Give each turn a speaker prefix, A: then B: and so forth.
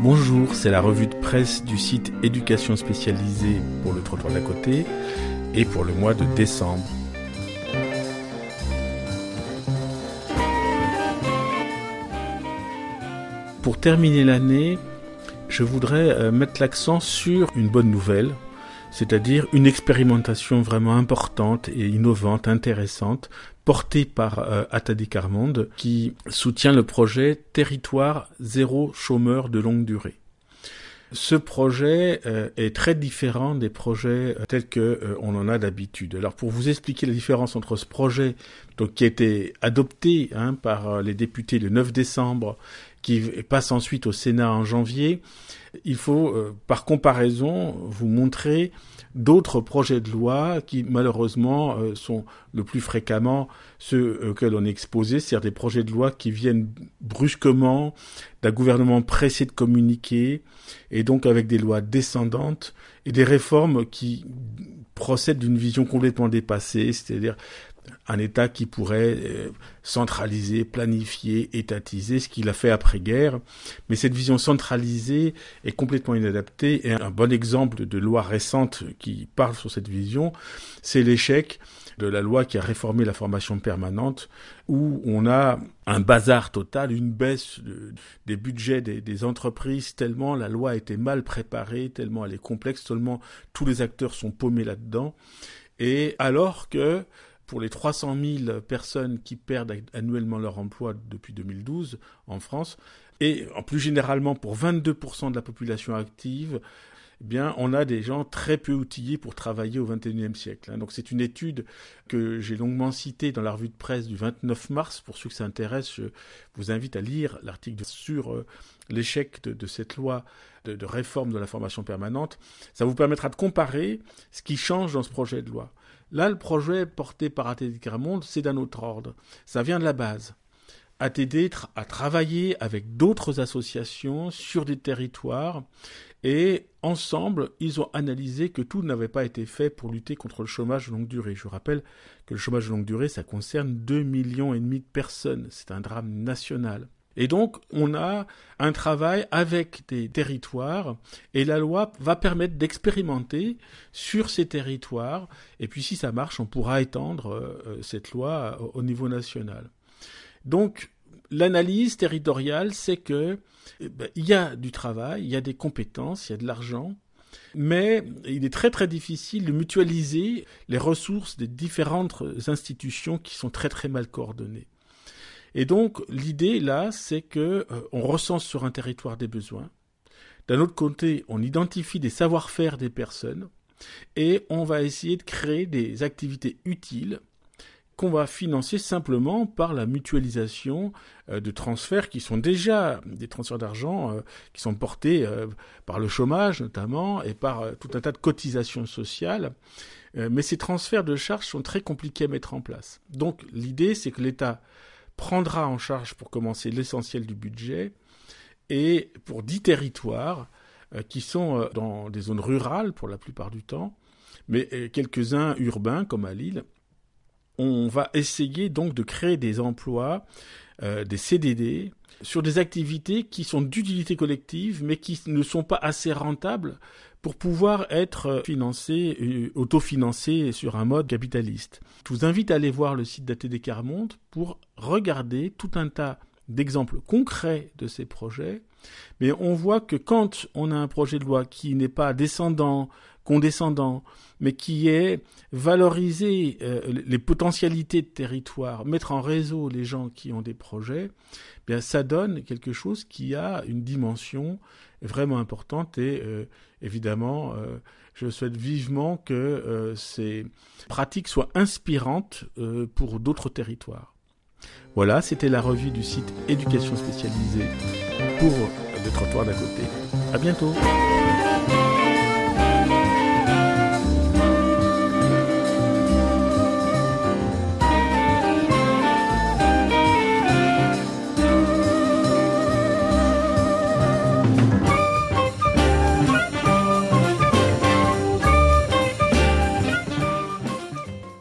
A: Bonjour, c'est la revue de presse du site Éducation spécialisée pour le trottoir d'à côté et pour le mois de décembre. Pour terminer l'année, je voudrais euh, mettre l'accent sur une bonne nouvelle, c'est-à-dire une expérimentation vraiment importante et innovante, intéressante, portée par euh, Atadi Carmonde, qui soutient le projet Territoire zéro chômeur de longue durée. Ce projet euh, est très différent des projets euh, tels que on en a d'habitude. Alors pour vous expliquer la différence entre ce projet donc qui a été adopté hein, par les députés le 9 décembre qui passe ensuite au Sénat en janvier, il faut euh, par comparaison vous montrer d'autres projets de loi qui malheureusement euh, sont le plus fréquemment ceux euh, que l'on est exposé, c'est-à-dire des projets de loi qui viennent brusquement d'un gouvernement pressé de communiquer et donc avec des lois descendantes et des réformes qui procèdent d'une vision complètement dépassée, c'est-à-dire un État qui pourrait euh, centraliser, planifier, étatiser, ce qu'il a fait après-guerre. Mais cette vision centralisée est complètement inadaptée. Et un bon exemple de loi récente qui parle sur cette vision, c'est l'échec de la loi qui a réformé la formation permanente, où on a un bazar total, une baisse des budgets des, des, entreprises, tellement la loi a été mal préparée, tellement elle est complexe, tellement tous les acteurs sont paumés là-dedans. Et alors que pour les 300 000 personnes qui perdent annuellement leur emploi depuis 2012 en France, et plus généralement pour 22% de la population active, eh bien, on a des gens très peu outillés pour travailler au XXIe siècle. Hein. Donc, c'est une étude que j'ai longuement citée dans la revue de presse du 29 mars. Pour ceux que ça intéresse, je vous invite à lire l'article sur euh, l'échec de, cette loi de, réforme de la formation permanente. Ça vous permettra de comparer ce qui change dans ce projet de loi. Là, le projet porté par ATD Caramonde, c'est d'un autre ordre. Ça vient de la base. ATD a travaillé avec d'autres associations sur des territoires et ensemble, ils ont analysé que tout n'avait pas été fait pour lutter contre le chômage de longue durée. Je rappelle que le chômage de longue durée, ça concerne 2 millions et demi de personnes. C'est un drame national. Et donc, on a un travail avec des territoires et la loi va permettre d'expérimenter sur ces territoires. Et puis, si ça marche, on pourra étendre euh, cette loi au niveau national. Donc, l'analyse territoriale, c'est que eh ben, il y a du travail, il y a des compétences, il y a de l'argent, mais il est très très difficile de mutualiser les ressources des différentes institutions qui sont très très mal coordonnées. Et donc l'idée là, c'est que euh, on recense sur un territoire des besoins. D'un autre côté, on identifie des savoir-faire des personnes et on va essayer de créer des activités utiles qu'on va financer simplement par la mutualisation euh, de transferts qui sont déjà des transferts d'argent euh, qui sont portés par le chômage notamment et par tout un tas de cotisations sociales. mais ces transferts de charges sont très compliqués à mettre en place. Donc l'idée, c'est que l'État prendra en charge pour commencer l'essentiel du budget et pour dix territoires euh, qui sont euh, dans des zones rurales pour la plupart du temps, mais euh, quelques-uns urbains comme à Lille. On va essayer donc de créer des emplois, des CDD, sur des activités qui sont d'utilité collective, mais qui ne sont pas assez rentables pour pouvoir être financées, euh, autofinancées sur un mode capitaliste. Je vous invite à aller voir le site d'ATD Carmonde pour regarder tout un tas d'exemples concrets de ces projets, mais on voit que quand on a un projet de loi qui n'est pas descendant, condescendant, mais qui est valoriser euh, les potentialités de territoire, mettre en réseau les gens qui ont des projets, bien ça donne quelque chose qui a une dimension vraiment importante et euh, évidemment euh, je souhaite vivement que ces pratiques soient inspirantes pour d'autres territoires. Voilà, c'était la revue du site Éducation spécialisée pour le trottoir d'à côté. À bientôt.